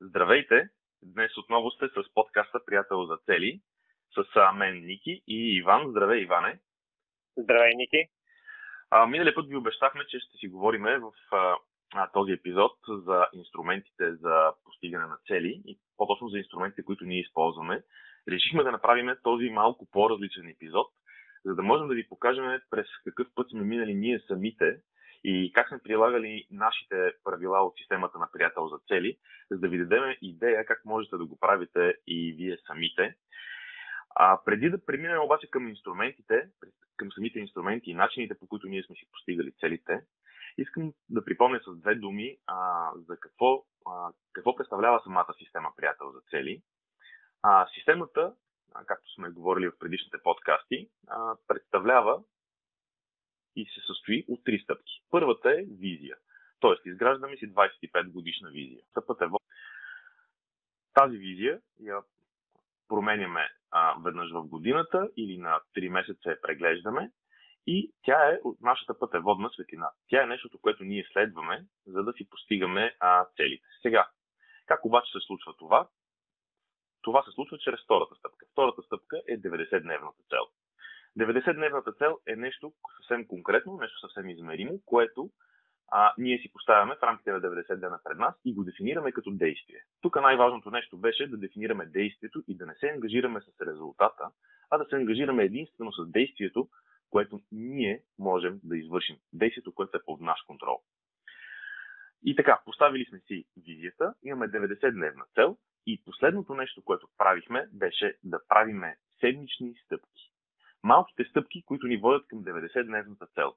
Здравейте! Днес отново сте с подкаста Приятел за цели с мен Ники и Иван. Здравей, Иване! Здравей, Ники! А, миналия път ви обещахме, че ще си говорим в а, този епизод за инструментите за постигане на цели и по-точно за инструментите, които ние използваме. Решихме да направим този малко по-различен епизод, за да можем да ви покажем през какъв път сме минали ние самите и как сме прилагали нашите правила от системата на приятел за цели, за да ви дадем идея как можете да го правите и вие самите. А преди да преминем обаче към инструментите, към самите инструменти и начините по които ние сме си постигали целите, искам да припомня с две думи а, за какво, а, какво представлява самата система приятел за цели. А, системата, а, както сме говорили в предишните подкасти, а, представлява и се състои от три стъпки. Първата е визия. Тоест, изграждаме си 25 годишна визия. Стъпът е в... Тази визия я променяме а, веднъж в годината или на 3 месеца я преглеждаме и тя е нашата пътеводна светлина. Тя е нещото, което ние следваме, за да си постигаме а, целите. Сега, как обаче се случва това? Това се случва чрез втората стъпка. Втората стъпка е 90-дневната цел. 90-дневната цел е нещо съвсем конкретно, нещо съвсем измеримо, което а, ние си поставяме в рамките на 90 дена пред нас и го дефинираме като действие. Тук най-важното нещо беше да дефинираме действието и да не се ангажираме с резултата, а да се ангажираме единствено с действието, което ние можем да извършим. Действието, което е под наш контрол. И така, поставили сме си визията, имаме 90-дневна цел и последното нещо, което правихме, беше да правиме седмични стъпки. Малките стъпки, които ни водят към 90-дневната цел.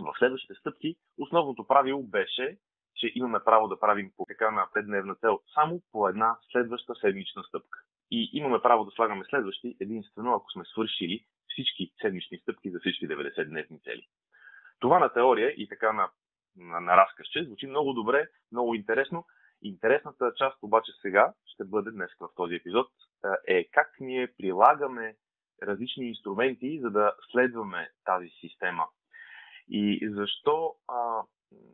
В следващите стъпки основното правило беше, че имаме право да правим по така на 5-дневна цел само по една следваща седмична стъпка. И имаме право да слагаме следващи единствено ако сме свършили всички седмични стъпки за всички 90-дневни цели. Това на теория и така на, на, на разказче звучи много добре, много интересно. Интересната част обаче сега ще бъде днес в този епизод е как ние прилагаме различни инструменти, за да следваме тази система. И защо, а,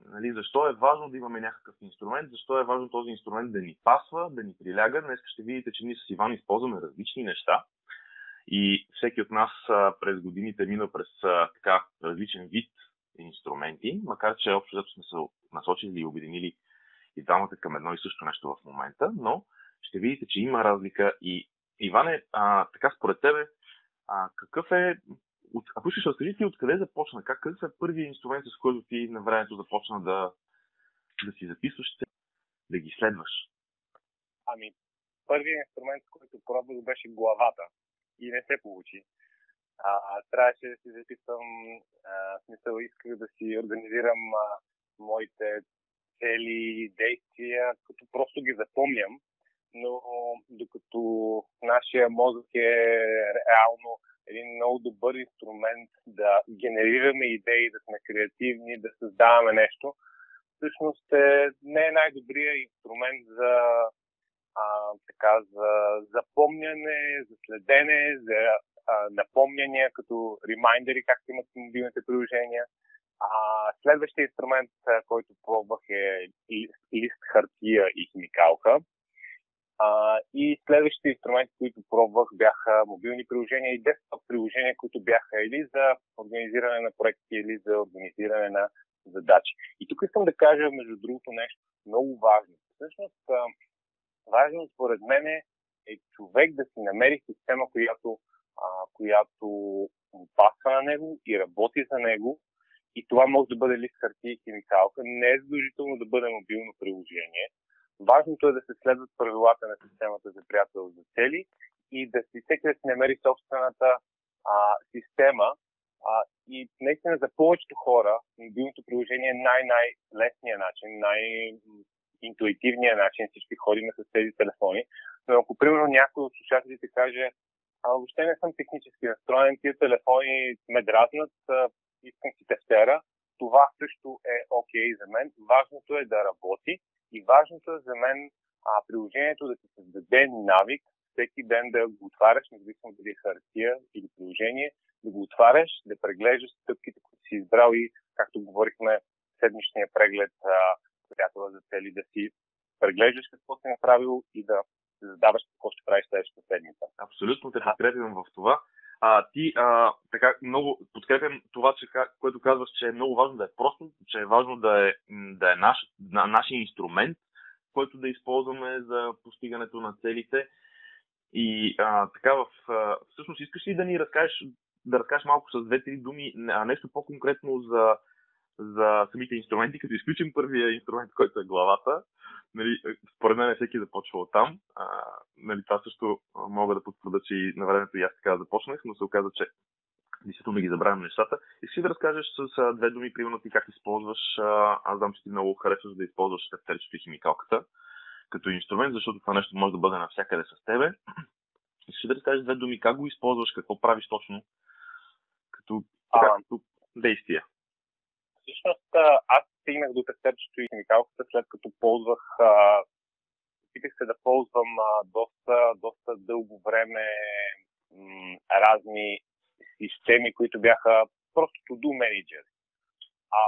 нали, защо е важно да имаме някакъв инструмент, защо е важно този инструмент да ни пасва, да ни приляга. Днес ще видите, че ние с Иван използваме различни неща. И всеки от нас а, през годините мина през а, така различен вид инструменти, макар че общо взето сме се насочили и обединили и двамата към едно и също нещо в момента, но ще видите, че има разлика и Иване, а, така според тебе, а, какъв е, от, ако ще разкажи ти откъде започна, как, какъв е първият инструмент, с който ти на времето започна да, да си записваш, да ги следваш? Ами, първият инструмент, който пробвах, беше главата и не се получи. А, трябваше да си записвам, а, смисъл исках да си организирам а, моите цели и действия, като просто ги запомням, но докато нашия мозък е реално един много добър инструмент да генерираме идеи, да сме креативни, да създаваме нещо, всъщност е, не е най-добрият инструмент за, а, така, за запомняне, за следене, за а, напомняния, като ремайндери, както имат мобилните приложения. А, следващия инструмент, който пробвах е лист хартия и химикалка. А, и следващите инструменти, които пробвах, бяха мобилни приложения и десктоп приложения, които бяха или за организиране на проекти, или за организиране на задачи. И тук искам да кажа, между другото, нещо много важно. Всъщност, важно според мен е, е човек да си намери система, която, а, която пасва на него и работи за него. И това може да бъде лист хартия и химикалка. Не е задължително да бъде мобилно приложение. Важното е да се следват правилата на системата за приятел за цели и да си всеки да си намери собствената а, система. А, и наистина за повечето хора мобилното приложение е най-най-лесният начин, най-интуитивният начин. Всички ходим с тези телефони. Но ако, примерно, някой от слушателите каже, а въобще не съм технически настроен, тия телефони ме дразнат, искам си тефтера, това също е окей okay за мен. Важното е да работи и важното е за мен а, приложението да ти създаде навик всеки ден да го отваряш, независимо дали е хартия или приложение, да го отваряш, да преглеждаш стъпките, които си избрал и, както говорихме, седмичния преглед, приятела за цели да си преглеждаш какво си направил и да задаваш какво ще правиш следващата седмица. Абсолютно те подкрепям в това. А, ти а, така много подкрепям това, че, което казваш, че е много важно да е просто, че е важно да е, да е наш, на, нашия инструмент, който да използваме за постигането на целите. И а, така, в, а, всъщност искаш ли да ни разкажеш, да разкажеш малко с две-три думи а, нещо по-конкретно за, за самите инструменти, като изключим първия инструмент, който е главата. Нали, според мен всеки започва от там. А, нали, това също мога да потвърда, че и на времето и аз така започнах, но се оказа, че действително ги забравям нещата. И си да разкажеш с а, две думи, примерно ти как използваш, а, аз знам, че ти много харесваш да използваш тефтерчето и химикалката като инструмент, защото това нещо може да бъде навсякъде с тебе. И си да разкажеш две думи, как го използваш, какво правиш точно като, така, като действие. Всъщност аз стигнах до тефтерчето и химикалката след като ползвах опитах се да ползвам доста, доста дълго време м, разни системи, които бяха просто to-do manager. А,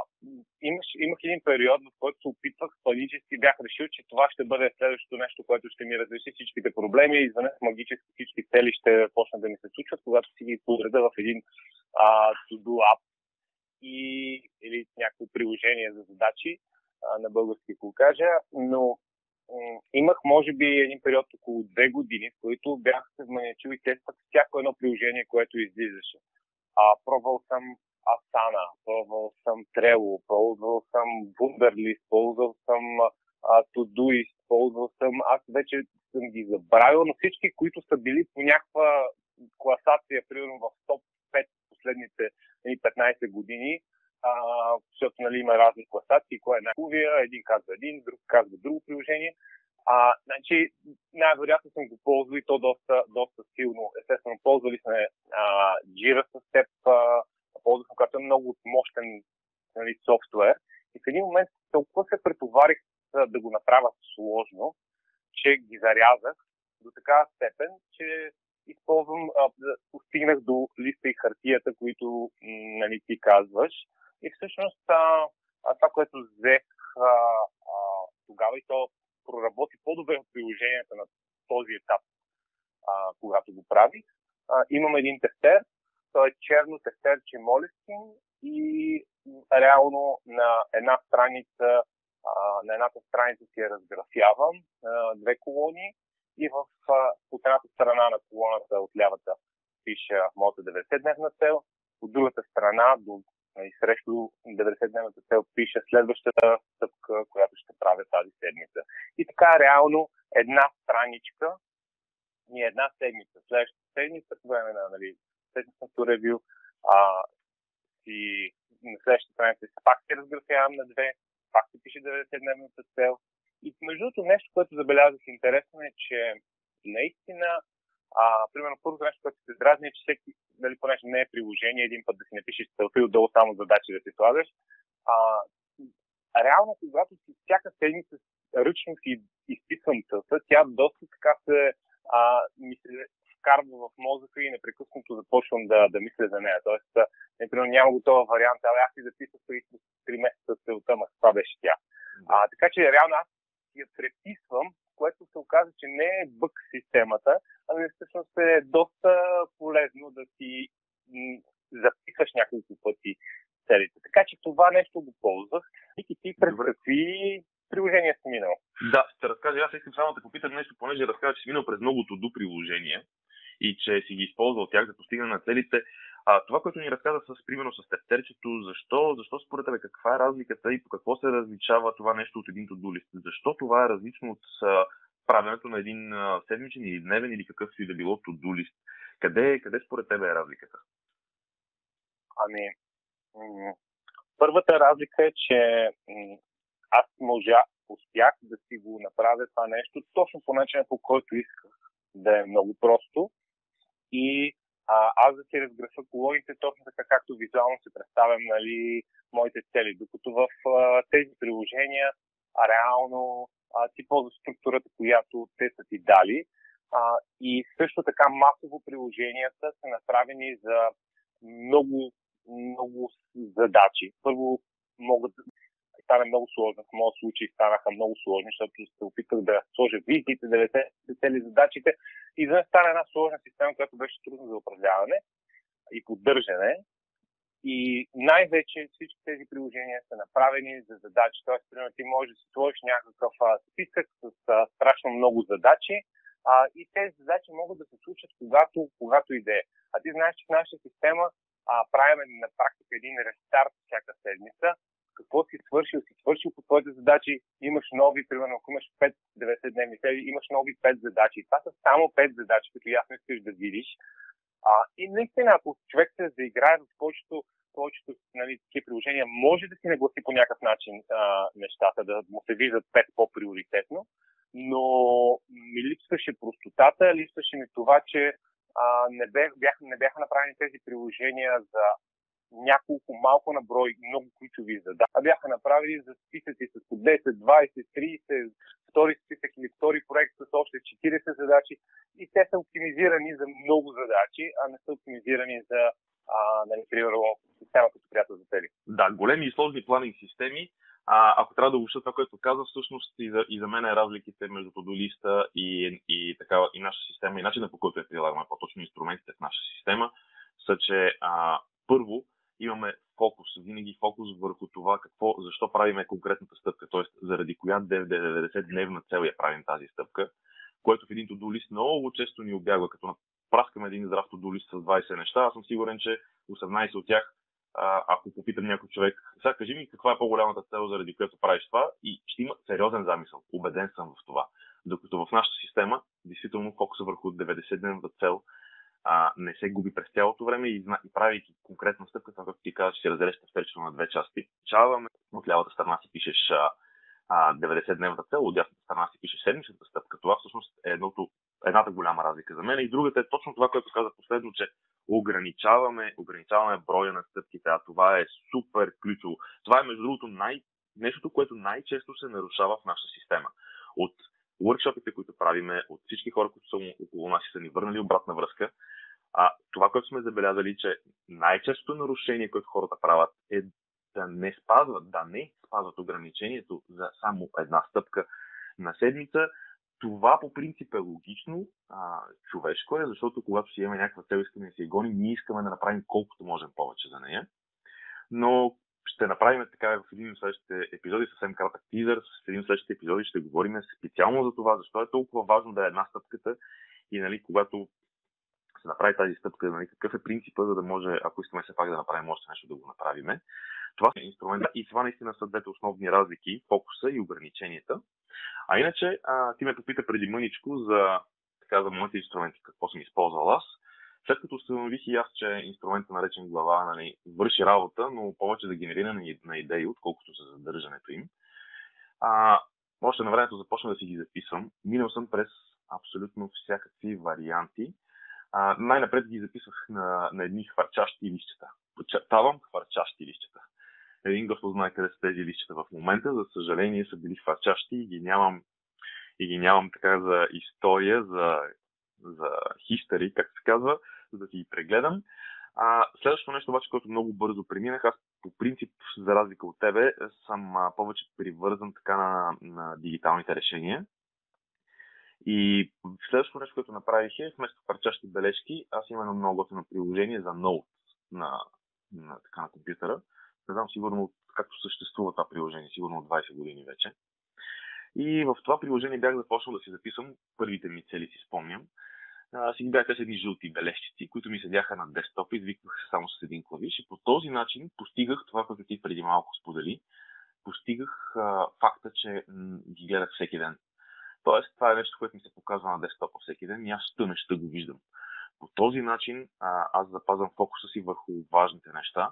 имаш, имах един период, в който се опитвах, панически бях решил, че това ще бъде следващото нещо, което ще ми разреши всичките проблеми и изведнъж магически всички цели ще почнат да ми се случват, когато си ги подреда в един а, to-do app и, или някакво приложение за задачи а, на български го кажа, но имах, може би, един период около две години, в които бях се вманячил и тествах всяко едно приложение, което излизаше. А, пробвал съм Asana, пробвал съм Trello, пробвал съм Wunderlist, ползвал съм а, Todoist, ползвал съм, аз вече съм ги забравил, но всички, които са били по някаква класация, примерно в топ 5 последните 15 нали, години, а, защото нали, има разни класации, кой е най-хубавия, един казва един, друг казва друго приложение. А, значи, най-вероятно съм го ползвал и то доста, доста силно. Естествено, ползвали сме а, Jira с теб, а, ползвахме, който е много мощен нали, софтуер. И в един момент толкова се претоварих да го направя сложно, че ги зарязах до такава степен, че използвам, а, постигнах до листа и хартията, които нали, ти казваш. И всъщност а, това, което взех а, а, тогава и то проработи по-добре от приложенията на този етап, а, когато го правих. А, имам един тефтер, той е черно тефтерче Moleskine и реално на една страница а, на едната страница си я разграфявам а, две колони и в, едната страна на колоната от лявата пиша моята 90-дневна цел, от другата страна до и срещу 90-дневната цел пише следващата стъпка, която ще правя тази седмица. И така реално една страничка ни една седмица. Следващата седмица, по време на нали, седмичното ревю, а, си на следващата страница пак се разграфявам на две, пак се пише 90-дневната цел. И между другото нещо, което забелязах интересно е, че наистина а, примерно, първото нещо, което се дразни е, че всеки, нали, понеже не е приложение, един път да си напишеш целта и отдолу само задачи да си слагаш. А, реално, когато си всяка седмица ръчно си изписвам целта, тя доста така се, а, ми се вкарва в мозъка и непрекъснато започвам да, да мисля за нея. Тоест, например, няма готова вариант, а аз си записах преди 3 месеца целта, ма това беше тя. А, така че реално аз я преписвам, което се оказа, че не е бък системата, ами всъщност е доста полезно да си записваш няколко пъти целите. Така че това нещо го ползвах. И ти през Добре. какви приложения си минал? Да, ще разкажа. Аз искам само да попитам нещо, понеже разказа, че си минал през многото до приложения и че си ги използвал тях за постигане на целите. А, това, което ни разказа с, примерно, с тефтерчето, защо, защо според тебе, каква е разликата и по какво се различава това нещо от един to? Защо това е различно от правенето на един седмичен или дневен или какъв си да било to? Къде, къде според тебе е разликата? Ами, първата разлика е, че аз можа, успях да си го направя това нещо точно по начина, по който исках да е много просто и а, аз да си разграфя колоните точно така, както визуално се представям нали, моите цели. Докато в а, тези приложения а, реално а, ти ползваш структурата, която те са ти дали. А, и също така масово приложенията са направени за много, много задачи. Първо могат стане много сложно. В моят случай станаха много сложни, защото се опитах да сложа визите, 90 цели задачите и да стане една сложна система, която беше трудна за управляване и поддържане. И най-вече всички тези приложения са направени за задачи. Тоест, примерно, ти можеш да си сложиш някакъв списък с а, страшно много задачи а, и тези задачи могат да се случат когато, когато и да е. А ти знаеш, че в нашата система а, правим на практика един рестарт всяка седмица. Какво си свършил? Си свършил по твоите задачи, имаш нови, примерно, ако имаш 5 90-дневни цели, имаш нови 5 задачи. Това са само 5 задачи, които ясно искаш да видиш. А, и наистина, ако човек се заиграе в повечето, повечето нали, такива приложения, може да си нагласи по някакъв начин а, нещата, да му се виждат пет по-приоритетно, но ми липсваше простотата, липсваше ми това, че а, не, бях, не бяха направени тези приложения за няколко малко на брой много ключови задачи, а бяха направени за списъци с по 10, 20, 30, втори списък или втори проект с още 40 задачи и те са оптимизирани за много задачи, а не са оптимизирани за а, нали, примерно, система като приятел за цели. Да, големи и сложни планинг системи. А, ако трябва да обобща това, което каза, всъщност и за, и за мен е разликите между тодолиста и, и, такава, и наша система и начинът по който я прилагаме, по-точно инструментите в наша система, са, че а, първо имаме фокус, винаги фокус върху това какво, защо правиме конкретната стъпка, т.е. заради коя 90-дневна цел я правим тази стъпка, което в един тодолист много често ни обягва, като праскаме един здрав тодолист с 20 неща, аз съм сигурен, че 18 от тях ако попитам някой човек, сега кажи ми каква е по-голямата цел, заради която правиш това, и ще има сериозен замисъл. Убеден съм в това. Докато в нашата система, действително фокуса върху 90-дневната цел а, не се губи през цялото време и, и правейки конкретна стъпка, това както ти казваш, ще разделиш тефтерчето на две части. Чаваме, от лявата страна си пишеш а, а, 90-дневната цел, от дясната страна си пишеш седмичната стъпка. Това всъщност е едното, едната голяма разлика за мен. И другата е точно това, което каза последно, че ограничаваме, ограничаваме броя на стъпките, а това е супер ключово. Това е, между другото, най- нещото, което най-често се нарушава в нашата система. От workshopите, които правиме, от всички хора, които са около нас и са ни върнали обратна връзка, а, това, което сме забелязали, че най-често нарушение, което хората правят, е да не спазват, да не спазват ограничението за само една стъпка на седмица това по принцип е логично, а, човешко е, защото когато си имаме някаква цел, искаме да си я гоним, ние искаме да направим колкото можем повече за нея. Но ще направим така в един от следващите епизоди, съвсем кратък тизър, в един от следващите епизоди ще говорим специално за това, защо е толкова важно да е една стъпката и нали, когато се направи тази стъпка, нали, какъв е принципа, за да може, ако искаме все пак да направим още нещо, да го направиме. Това е инструмент и това наистина са двете основни разлики, фокуса и ограниченията. А иначе, а, ти ме попита преди мъничко за, така, за моите инструменти, какво съм използвал аз. След като установих и аз, че инструментът наречен глава нали, върши работа, но повече за генериране на идеи, отколкото за задържането им, а, още на времето започна да си ги записвам. Минал съм през абсолютно всякакви варианти. А, най-напред ги записвах на, на едни хвърчащи листчета. Подчертавам хвърчащи листчета един Господ знае къде са тези листчета в момента. За съжаление са били хвачащи и ги нямам, и ги нямам така за история, за, за хистори, как се казва, за да си ги прегледам. А, следващото нещо обаче, което много бързо преминах, аз по принцип, за разлика от тебе, съм а, повече привързан така на, на дигиталните решения. И следващото нещо, което направих е, вместо парчащи бележки, аз имам едно много готино приложение за ноут на, на, така, на компютъра, не знам сигурно както съществува това приложение, сигурно от 20 години вече. И в това приложение бях започнал да си записвам първите ми цели, си спомням. А, си ги бяха с едни жълти бележчици, които ми седяха на десктопа, извиквах се само с един клавиш и по този начин постигах това, което ти преди малко сподели. Постигах а, факта, че м- ги гледах всеки ден. Тоест, това е нещо, което ми се показва на десктопа всеки ден и аз ще го виждам. По този начин а, аз запазвам фокуса си върху важните неща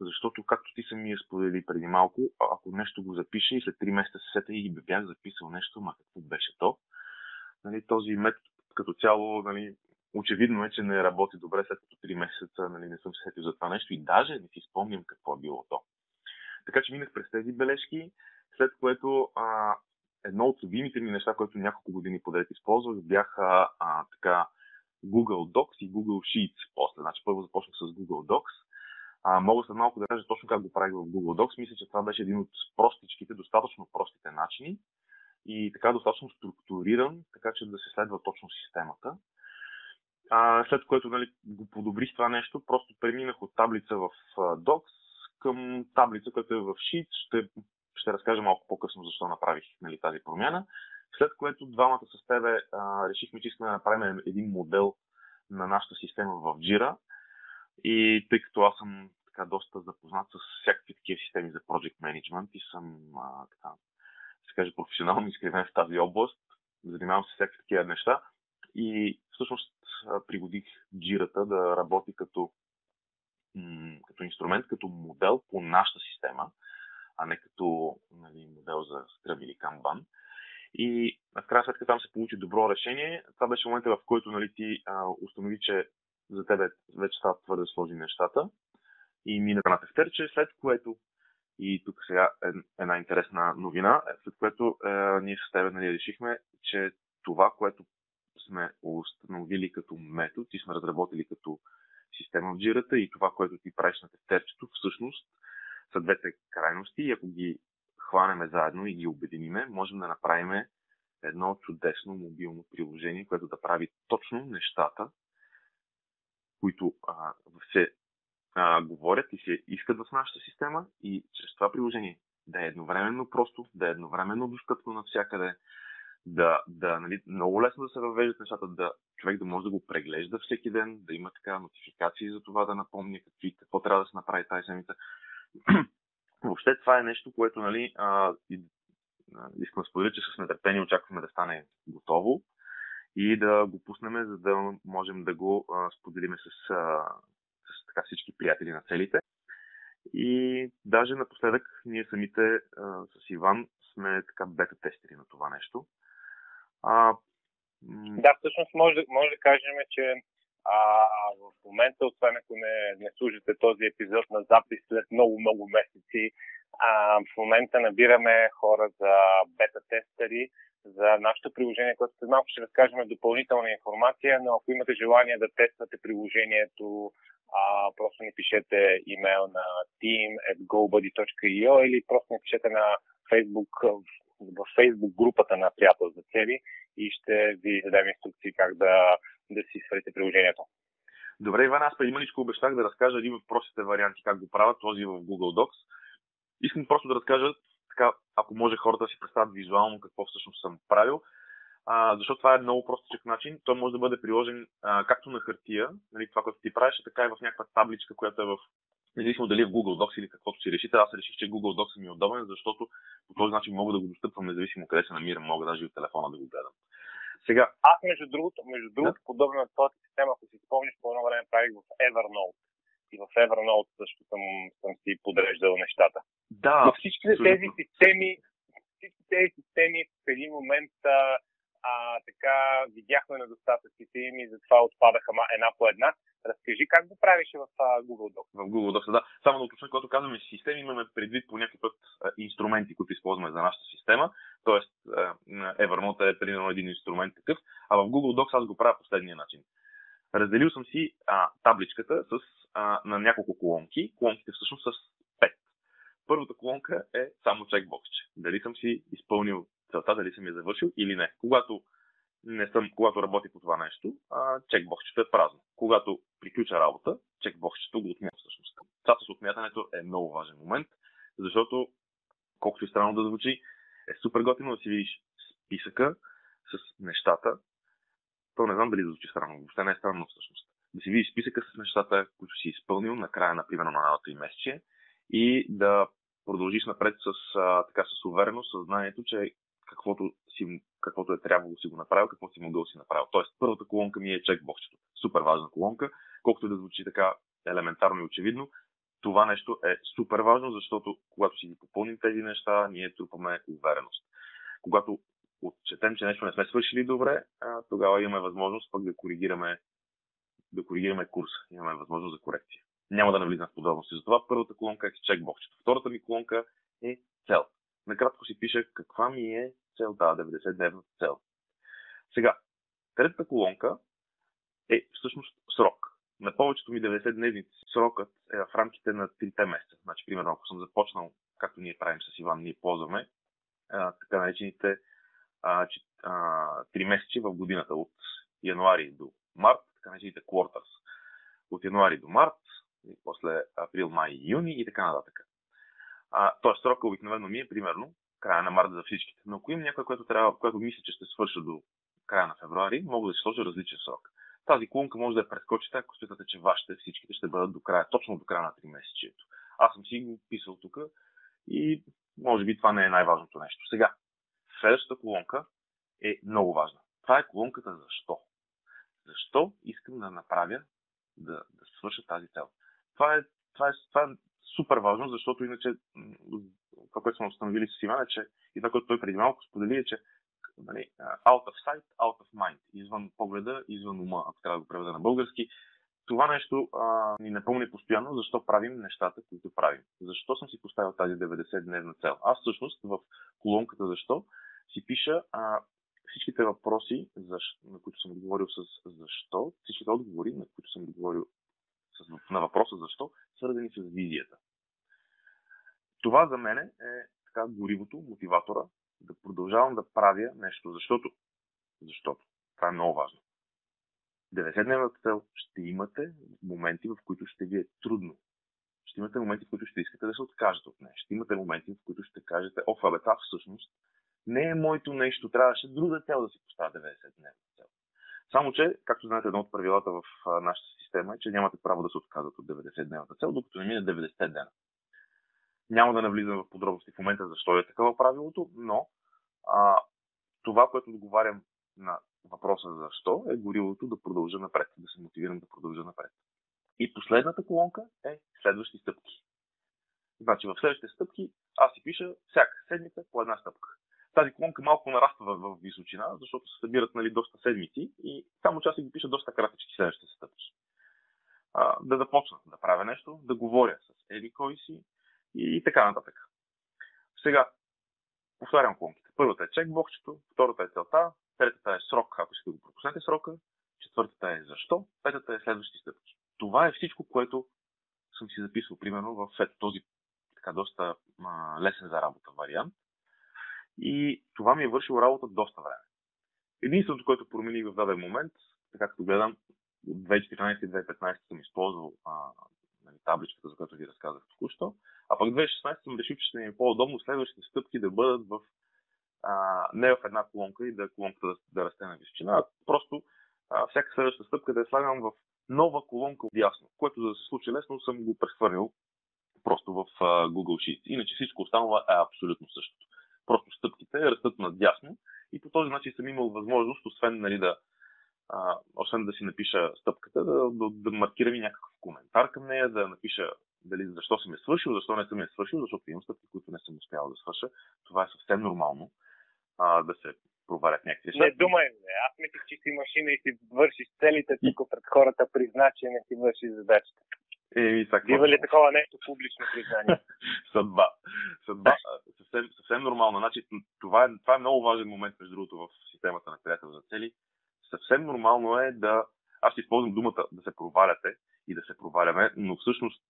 защото, както ти самия сподели преди малко, ако нещо го запише и след 3 месеца се сета и бях записал нещо, ма какво беше то, нали, този метод като цяло, нали, очевидно е, че не работи добре, след като 3 месеца нали, не съм се сетил за това нещо и даже не си спомням какво е било то. Така че минах през тези бележки, след което а, едно от любимите ми неща, което няколко години подред използвах, бяха а, така Google Docs и Google Sheets после. Значи първо започнах с Google Docs, А, мога след малко да кажа точно как го правих в Google Docs. Мисля, че това беше един от простичките, достатъчно простите начини и така достатъчно структуриран, така че да се следва точно системата. А, след което нали, го подобрих това нещо, просто преминах от таблица в Docs към таблица, която е в Sheets. Ще, ще разкажа малко по-късно защо направих нали, тази промяна. След което двамата с тебе решихме, че искаме да направим един модел на нашата система в Jira. И тъй като аз съм така доста запознат с всякакви такива системи за project management и съм а, така, се каже, професионално изкривен в тази област, занимавам се с всякакви такива неща и всъщност пригодих джирата да работи като, м- като инструмент, като модел по нашата система, а не като нали, модел за Scrum или Kanban. И в крайна сметка там се получи добро решение. Това беше момента, в който нали, ти а, установи, че за тебе вече стават твърде сложни нещата и мина на тефтерче, след което и тук сега е една интересна новина, след което е, ние с тебе нали, решихме, че това, което сме установили като метод и сме разработили като система в джирата и това, което ти правиш на тефтерчето, всъщност са двете крайности и ако ги хванеме заедно и ги обединиме, можем да направим едно чудесно мобилно приложение, което да прави точно нещата, които а, се а, говорят и се искат в нашата система и чрез това приложение да е едновременно просто, да е едновременно достъпно навсякъде, да, да нали, много лесно да се въвеждат нещата, да човек да може да го преглежда всеки ден, да има така нотификации за това да напомня какви, какво трябва да се направи тази седмица. Въобще това е нещо, което нали, а, и, а, искам да споделя, че с нетърпение очакваме да стане готово и да го пуснем, за да можем да го а, споделиме с, а, с така, всички приятели на целите. И даже напоследък ние самите а, с Иван сме така бета-тестери на това нещо. А, да, всъщност може, може да кажем, че а, в момента, освен ако не, не служите този епизод на запис след много-много месеци, а, в момента набираме хора за бета-тестери за нашето приложение, което след малко ще разкажем допълнителна информация, но ако имате желание да тествате приложението, а, просто ни пишете имейл на team.gobuddy.io или просто ни пишете на Facebook, в Facebook групата на приятел за цели и ще ви дадем инструкции как да, да си свалите приложението. Добре, Иван, аз преди мъничко обещах да разкажа един от простите варианти как го правят, този в Google Docs. Искам просто да разкажа, така, ако може хората да си представят визуално какво всъщност съм правил, а, защото това е много простичък начин. Той може да бъде приложен а, както на хартия, нали, това, което ти правиш, така и в някаква табличка, която е в независимо дали е в Google Docs или каквото си решите, аз реших, че Google Docs ми е удобен, защото по този начин мога да го достъпвам независимо къде се намирам, мога даже и от телефона да го гледам. Сега. Аз, между другото, между другото да. подобно на този система, ако си спомниш, по едно време правих в Evernote. И в Evernote също съм, съм си подреждал нещата. Да. Но всички тези системи, всички тези системи в един момент а, а, така видяхме недостатъците им и затова отпадаха една по една. Разкажи как го правиш в а, Google Docs. В Google Docs, да. Само да уточня, когато казваме системи, имаме предвид по някакъв път а, инструменти, които използваме за нашата система. Тоест, а, Evernote е примерно един инструмент такъв, а в Google Docs аз го правя последния начин. Разделил съм си а, табличката с, а, на няколко колонки. Колонките всъщност с 5. Първата колонка е само чекбоксче. Дали съм си изпълнил целта, дали съм я завършил или не. Когато не съм, когато работи по това нещо, а, чекбоксчето е празно. Когато приключа работа, чекбоксчето го отмя всъщност. Това с отмятането е много важен момент, защото, колкото и странно да звучи, е супер готино да си видиш списъка с нещата. То не знам дали да звучи странно, въобще не е странно всъщност. Да си видиш списъка с нещата, които си изпълнил на края, например, на едното и месече и да продължиш напред с, а, така, с увереност, съзнанието, че каквото, си, каквото е трябвало си го направил, какво си могъл си направил. Тоест, първата колонка ми е чекбоксчето. Супер важна колонка, колкото и да звучи така елементарно и очевидно. Това нещо е супер важно, защото когато си ги попълним тези неща, ние трупаме увереност. Когато отчетем, че нещо не сме свършили добре, тогава имаме възможност пък да коригираме, да коригираме курса. Имаме възможност за корекция. Няма да навлизам в подробности. Затова първата колонка е чекбоксчето. Втората ми колонка е цел накратко си пиша каква ми е целта, 99 цел. Сега, третата колонка е всъщност срок. На повечето ми 90-дневници срокът е в рамките на 3 месеца. Значи, примерно, ако съм започнал, както ние правим с Иван, ние ползваме а, така наречените а, че, а, 3 месечи в годината от януари до март, така наречените quarters. От януари до март, и после април, май юни и така нататък. Тоест, срока обикновено ми е примерно края на март за всичките. Но ако има някой, което, трябва, което мисля, че ще свърша до края на февруари, мога да си сложа различен срок. Тази колонка може да я прескочите, ако смятате, че вашите всичките ще бъдат до края, точно до края на 3 месечието. Аз съм си го писал тук и може би това не е най-важното нещо. Сега, следващата колонка е много важна. Това е колонката защо. Защо искам да направя, да, да свърша тази цел. Това е, това, е, това е супер важно, защото иначе това, което сме установили с Иван е, че и това, което той преди малко сподели е, че нали, out of sight, out of mind, извън погледа, извън ума, ако трябва да го преведа на български. Това нещо а, ни напомни постоянно защо правим нещата, които правим. Защо съм си поставил тази 90-дневна цел? Аз всъщност в колонката защо си пиша а, всичките въпроси, защо, на които съм отговорил с защо, всичките отговори, на които съм отговорил с, на въпроса защо, свързани с визията. Това за мен е така горивото, мотиватора, да продължавам да правя нещо, защото, защото това е много важно. 90-дневната цел ще имате моменти, в които ще ви е трудно. Ще имате моменти, в които ще искате да се откажете от нея. Ще имате моменти, в които ще кажете, о, абе, това всъщност не е моето нещо, трябваше друга цел да си поставя 90-дневна цел. Само, че, както знаете, едно от правилата в нашата система е, че нямате право да се отказват от 90-дневната цел, докато не мине 90 дена. Няма да навлизам в подробности в момента защо е такова правилото, но а, това, което отговарям на въпроса защо, е горивото да продължа напред, да се мотивирам да продължа напред. И последната колонка е следващи стъпки. Значи в следващите стъпки аз си пиша всяка седмица по една стъпка. Тази колонка малко нараства в, височина, защото се събират нали, доста седмици и само че аз си ги пиша доста кратички следващите стъпки. А, да започна да правя нещо, да говоря с еди кой си и, и така нататък. Сега, повтарям колонките. Първата е чекбокчето, втората е целта, третата е срок, ако ще го пропуснете срока, четвъртата е защо, петата е следващи стъпки. Това е всичко, което съм си записал, примерно, в този така доста а, лесен за работа вариант. И това ми е вършило работа доста време. Единственото, което промених в даден момент, така като гледам, от 2014 и 2015 съм използвал а, нали, табличката, за която ви разказах току-що, а пък 2016 съм решил, че ще ми е по-удобно следващите стъпки да бъдат в а, не в една колонка и да колонката да, да расте на височина, а просто а, всяка следваща стъпка да я слагам в нова колонка ясно, което за да се случи лесно съм го прехвърлил просто в а, Google Sheets. Иначе всичко останало е абсолютно същото. Просто стъпките растат надясно и по този начин съм имал възможност, освен нали, да, а, освен да си напиша стъпката, да, да, да маркирам и някакъв коментар към нея, да напиша дали защо съм я свършил, защо не съм я свършил, защото имам стъпки, които не съм успял да свърша. Това е съвсем нормално а, да се провалят някакви неща. Не, думай, не. Аз мислих, че си машина и си вършиш целите, тук пред хората призна, че не си вършиш задачата. Е, така, Има ли такова нещо публично признание? Съдба. Съдба. Съвсем, съвсем нормално. Значи, това, е, това е много важен момент, между другото, в системата на приятел за цели. Съвсем нормално е да... Аз ще използвам думата да се проваляте и да се проваляме, но всъщност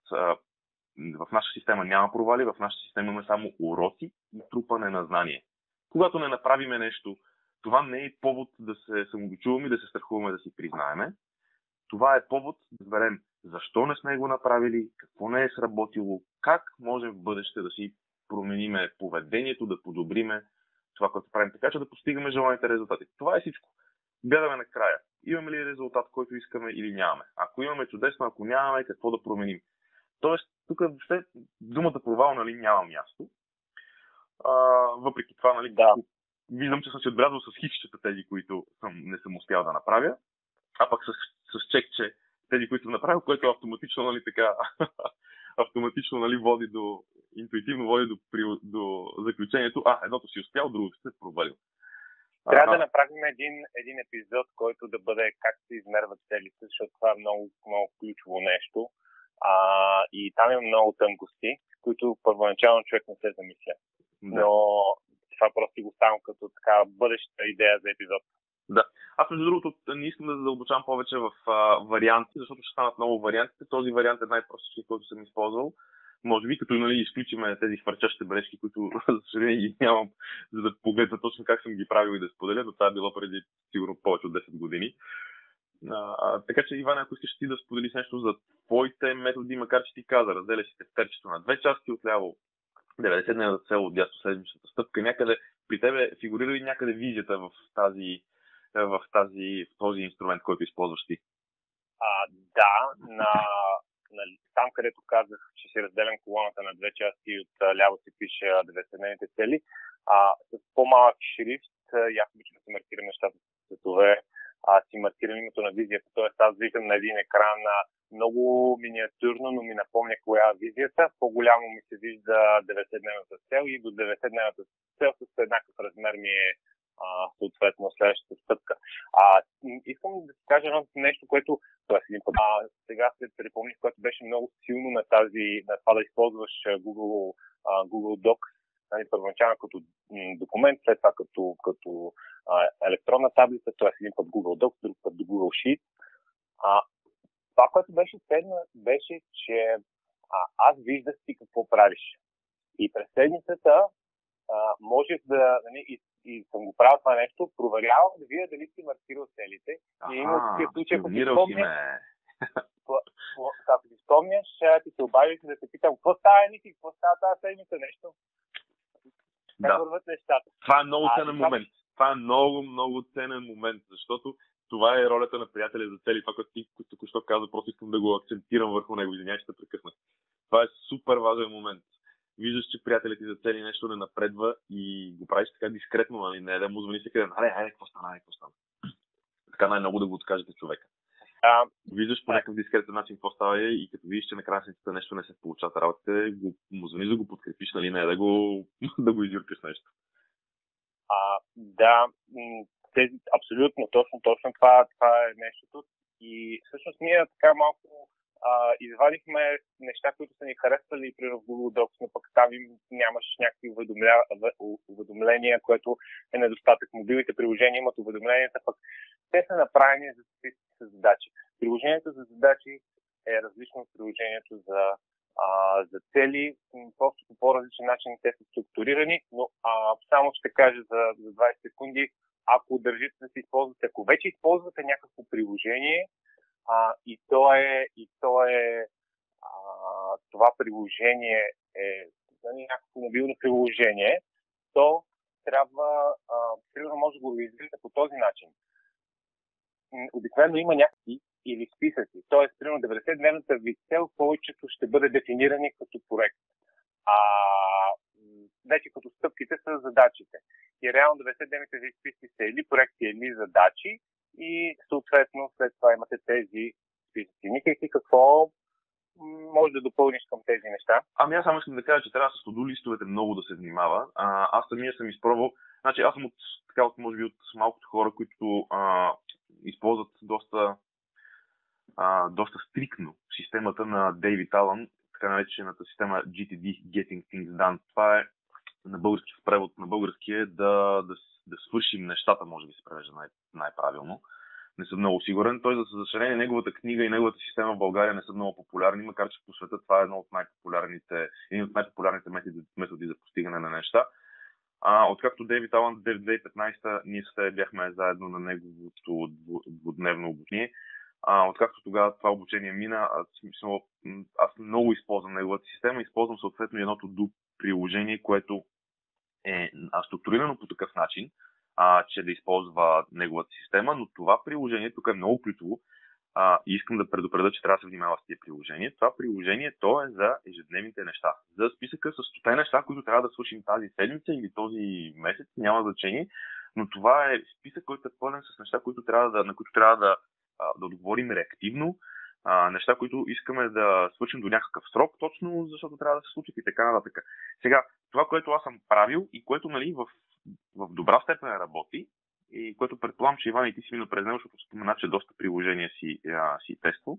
в нашата система няма провали, в нашата система имаме само уроци и трупане на знание. Когато не направиме нещо, това не е повод да се самобичуваме и да се страхуваме да си признаеме. Това е повод да разберем защо не сме го направили, какво не е сработило, как можем в бъдеще да си промениме поведението, да подобриме това, което правим, така че да постигаме желаните резултати. Това е всичко. Гледаме накрая. Имаме ли резултат, който искаме или нямаме? Ако имаме чудесно, ако нямаме, какво да променим? Тоест, тук въобще думата провал нали, няма място. А, въпреки това, нали, да. виждам, че съм си отбелязал с хикчета тези, които съм, не съм успял да направя, а пък с, с чекче тези, които съм направил, което автоматично, нали, така, автоматично нали, води до, интуитивно води до, до заключението, а, едното си успял, другото се провалил. Трябва да направим един, един епизод, който да бъде как се измерват целите, защото това е много, много ключово нещо. А, и там има много тънкости, които първоначално човек не се замисля. Да. Но това просто го ставам като така бъдеща идея за епизод. Да. Аз, между другото, не искам да задълбочавам повече в а, варианти, защото ще станат много вариантите. Този вариант е най-простички, който съм използвал. Може би, като нали, изключиме тези хвърчащите бележки, които, за съжаление, ги нямам, за да погледна точно как съм ги правил и да споделя, но това е било преди сигурно повече от 10 години. А, така че, Иван, ако искаш ти да споделиш нещо за твоите методи, макар че ти каза, разделяш си тефтерчето на две части, отляво 90 дневна цел от дясно седмичната стъпка, някъде при тебе фигурира ли някъде визията в тази, в тази, в този инструмент, който използваш ти? А, да, на, на, там където казах, че си разделям колоната на две части и от ляво си пише 90-дневните цели, а, с по-малък шрифт, и аз обичам да се маркирам нещата с цветове, а, си маркирам името на визията, т.е. аз виждам на един екран много миниатюрно, но ми напомня коя е визията. По-голямо ми се вижда 90-дневната цел и до 90-дневната цел с еднакъв размер ми е а, съответно следващата стъпка. А, искам да ти кажа едно нещо, което един път, а, сега се припомних, което беше много силно на тази, на това да използваш Google, Google Docs нали, първоначално като документ, след това като, като а, електронна таблица, т.е. един път Google Docs, друг път Google Sheet. А, това, което беше ценно, беше, че а, аз виждах ти какво правиш. И през седмицата а, можех да, нали, и, и съм го правил това нещо, проверявам да видя дали си маркирал целите. и има такива случаи, ако ти спомняш, ако ти спомняш, ти се обадих да те питам, какво става, Ники, какво става тази седмица, нещо? Как да. върват нещата? Това е много ценен момент. Това е много, много ценен момент, защото това е ролята на приятеля за цели. Това, което ти току-що каза, просто искам да го акцентирам върху него. Извинявай, че те прекъснах. Това е супер важен момент. Виждаш, че приятелят ти за цели нещо не напредва и го правиш така дискретно, нали? Не да му звъни всеки ден. Аре, айде, какво стана, айде, какво стана. Така най-много да го откажете човека. А, виждаш по някакъв дискретен начин какво става и като видиш, че на края нещо не се получават работите, го, му звъниш да го подкрепиш, нали, не да го, да го изюркаш нещо. А, да, тези, абсолютно, точно, точно това, това е нещото. И всъщност ние така малко а, извадихме неща, които са ни харесвали при Google Docs, но пък там им нямаш някакви уведомля... уведомления, което е недостатък. Мобилните приложения имат уведомленията, пък те са направени за списъци с задачи. Приложението за задачи е различно от приложението за, а, за цели, просто по по-различен начин те са структурирани, но а, само ще кажа за, за 20 секунди, ако държите да се използвате, ако вече използвате някакво приложение, а, и то е, и то е а, това приложение е някакво мобилно приложение, то трябва, а, примерно може да го организирате по този начин. Обикновено има някакви или списъци. Тоест, примерно 90-дневната ви цел повечето ще бъде дефинирани като проект. А вече като стъпките са задачите. И реално 90-дневните ви списъци са или проекти, или задачи, и съответно след това имате тези списъци. Си какво може да допълниш към тези неща? Ами аз само искам да кажа, че трябва с листовете много да се внимава. А, аз самия съм изпробвал, значи аз съм от, така, от, може би от малкото хора, които а, използват доста, а, доста стрикно системата на Дейвид Алън, така наречената система GTD, Getting Things Done. Това е на български в превод на български е да, да, да свършим нещата, може би се превежда най- най-правилно. Не съм много сигурен. Той, за съжаление, неговата книга и неговата система в България не са много популярни, макар че по света това е едно от най-популярните, един от най-популярните методи, методи за постигане на неща. А, откакто Дейвид Алан в 2015 ние се бяхме заедно на неговото двудневно обучение, а, откакто тогава това обучение мина, аз, аз много използвам неговата система, използвам съответно едното до приложение, което е структурирано по такъв начин, а, че да използва неговата система, но това приложение тук е много ключово а, и искам да предупредя, че трябва да се внимава с тия приложения. Това приложение то е за ежедневните неща. За списъка с 100 неща, които трябва да свършим тази седмица или този месец, няма значение, но това е списък, който е пълен с неща, които трябва да, на които трябва да, да отговорим реактивно, а, неща, които искаме да свършим до някакъв срок, точно защото трябва да се случат и така нататък. Сега, това, което аз съм правил и което нали, в, в добра степен работи, и което предполагам, че Иван и ти си минал през него, защото спомена, че доста приложения си, а, си тество,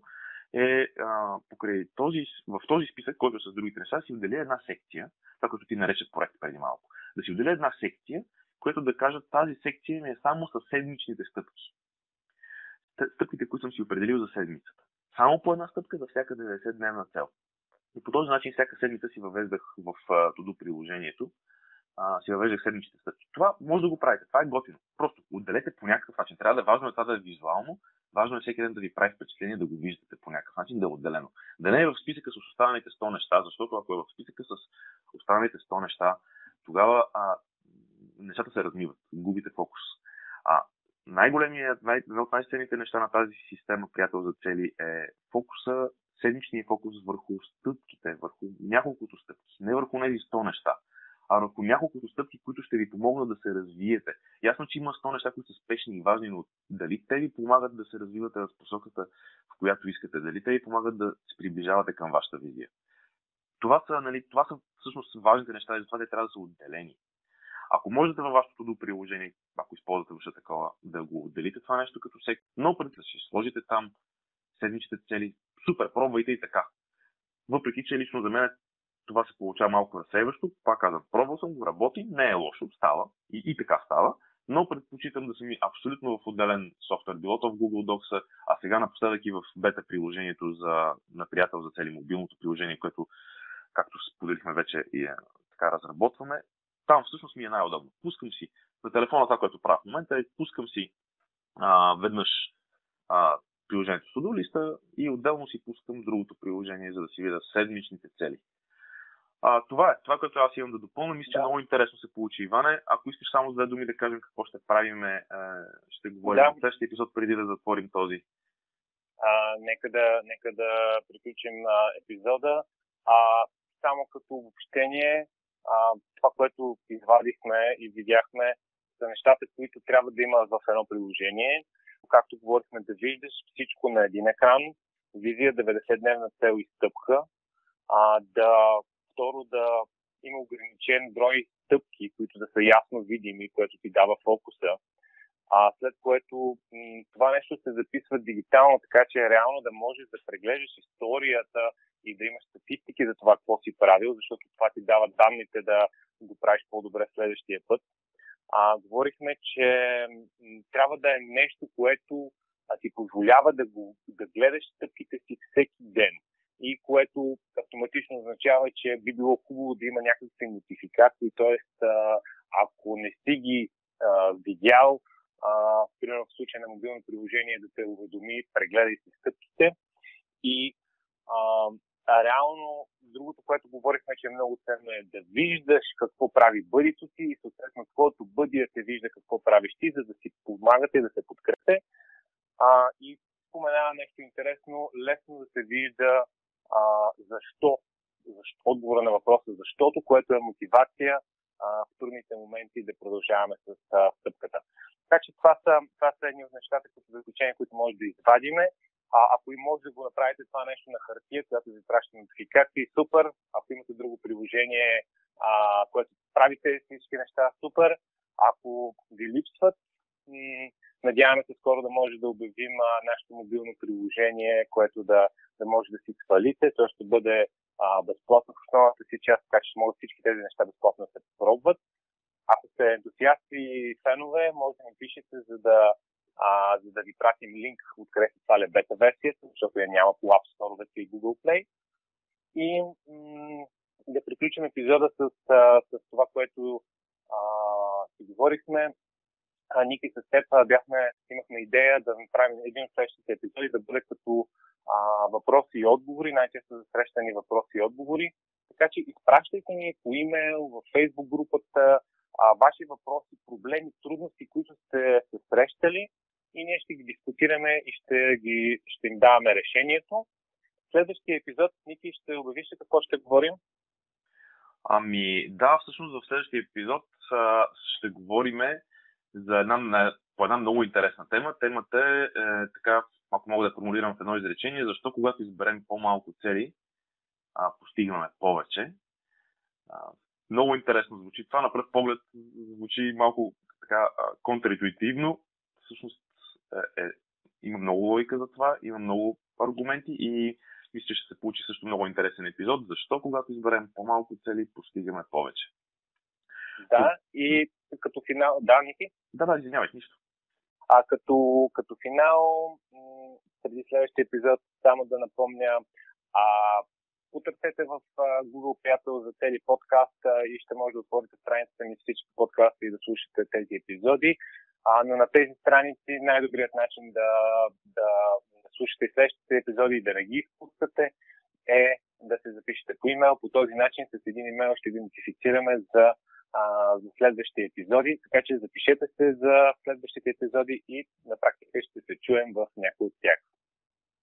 е а, покрай този, в този списък, който е с другите неща, си отделя една секция, това като ти нарече проект преди малко. Да си отделя една секция, която да кажа тази секция ми е само със седмичните стъпки. стъпките, които съм си определил за седмицата. Само по една стъпка за всяка 90-дневна цел. И по този начин всяка седмица си въвеждах в Todo приложението, а, си въвеждах седмичните стъпки. Това може да го правите. Това е готино. Просто отделете по някакъв начин. Трябва да е важно е това да е визуално, важно е всеки ден да ви прави впечатление да го виждате по някакъв начин, да е отделено. Да не е в списъка с останалите 100 неща, защото ако е в списъка с останалите 100 неща, тогава а, нещата се размиват, губите фокус. А, най-големият, най- едно от най-ценните неща на тази система, приятел за цели, е фокуса, седмичния фокус върху стъпките, върху няколкото стъпки, не върху тези 100 неща, а върху няколкото стъпки, които ще ви помогнат да се развиете. Ясно, че има 100 неща, които са спешни и важни, но дали те ви помагат да се развивате в посоката, в която искате, дали те ви помагат да се приближавате към вашата визия. Това са, нали, това са всъщност важните неща и затова те трябва да са отделени. Ако можете във вашето до приложение, ако използвате въобще такова, да го отделите това нещо като всеки, но преди да си сложите там седмичните цели, супер, пробвайте и така. Въпреки, че лично за мен това се получава малко разсейващо, пак казвам, пробвал съм го, работи, не е лошо, става и, и така става, но предпочитам да съм абсолютно в отделен софтуер, било то в Google Docs, а сега напоследък и в бета приложението за, на приятел за цели мобилното приложение, което, както споделихме вече и е, така разработваме, там всъщност ми е най-удобно. Пускам си на телефона това, което правя в момента, е пускам си а, веднъж а, приложението с листа и отделно си пускам другото приложение, за да си видя седмичните цели. А, това е. Това, което аз имам да допълня. Мисля, че да. много интересно се получи, Иване. Ако искаш само две думи да кажем какво ще правим, е, ще говорим да. в следващия епизод, преди да затворим този. А, нека, да, нека да приключим а, епизода. А, само като обобщение, а, това, което извадихме и видяхме, са нещата, които трябва да има в едно приложение. Както говорихме, да виждаш всичко на един екран, визия 90-дневна цел и стъпка, а, да второ да има ограничен брой стъпки, които да са ясно видими, което ти дава фокуса. А след което м- това нещо се записва дигитално, така че реално да можеш да преглеждаш историята и да имаш статистики за това какво си правил, защото това ти дава данните да го правиш по-добре следващия път. А, говорихме, че м- трябва да е нещо, което а, ти позволява да, го, да гледаш стъпките си всеки ден и което автоматично означава, че би било хубаво да има някакви нотификации, т.е. ако не си ги а, видял, а, примерно в случай на мобилно приложение да те уведоми, прегледай си стъпките и а, а реално другото, което говорихме, че е много ценно е да виждаш какво прави бъдито ти и съответно твоето бъди да те вижда какво правиш ти, за да си помагате и да се подкрепите. А, и споменава нещо интересно, лесно да се вижда а, защо? защо? Отговора на въпроса защото, което е мотивация а, в трудните моменти да продължаваме с а, стъпката. Така че това са, това са едни от нещата, като заключения, които може да извадиме. А, ако и може да го направите това нещо на хартия, която ви праща нотификации, супер. Ако имате друго приложение, а, което правите всички неща, супер. Ако ви липсват, м- надяваме се скоро да може да обявим а, нашето мобилно приложение, което да да може да си свалите. То ще бъде а, безплатно в основната си част, така че могат всички тези неща безплатно да се пробват. Ако сте ентусиасти и фенове, може да ми пишете, за да, а, за да ви пратим линк откъде се сваля бета версията, защото я няма по App Store и Google Play. И м- да приключим епизода с, с, с това, което а, си говорихме. А, Ники с теб бяхме, имахме идея да направим един от следващите епизоди да бъде като а, въпроси и отговори, най-често за срещани въпроси и отговори. Така че изпращайте ни по имейл, в фейсбук групата, а, ваши въпроси, проблеми, трудности, които сте се срещали и ние ще ги дискутираме и ще, ги, ще им даваме решението. Следващия епизод, Ники, ще обявиш какво ще говорим? Ами да, всъщност в следващия епизод а, ще говорим за една, по една много интересна тема. Темата е, е така ако мога да формулирам в едно изречение, защо когато изберем по-малко цели, а, постигаме повече. А, много интересно звучи. Това на пръв поглед звучи малко така контринтуитивно. Всъщност е, е, има много логика за това, има много аргументи и мисля, че ще се получи също много интересен епизод. Защо когато изберем по-малко цели, постигаме повече? Да, и като финал, да, Ники? Да, да, извинявай, нищо. А като, като финал, преди следващия епизод, само да напомня, а, потърсете в Google Приятел за цели подкаст и ще може да отворите страницата ми всички подкасти и да слушате тези епизоди. А, но на тези страници най-добрият начин да, да слушате следващите епизоди и да не ги изпускате е да се запишете по имейл. По този начин с един имейл ще ви нотифицираме за, а, за следващите епизоди, така че запишете се за следващите епизоди и на практика ще се чуем в някои от тях.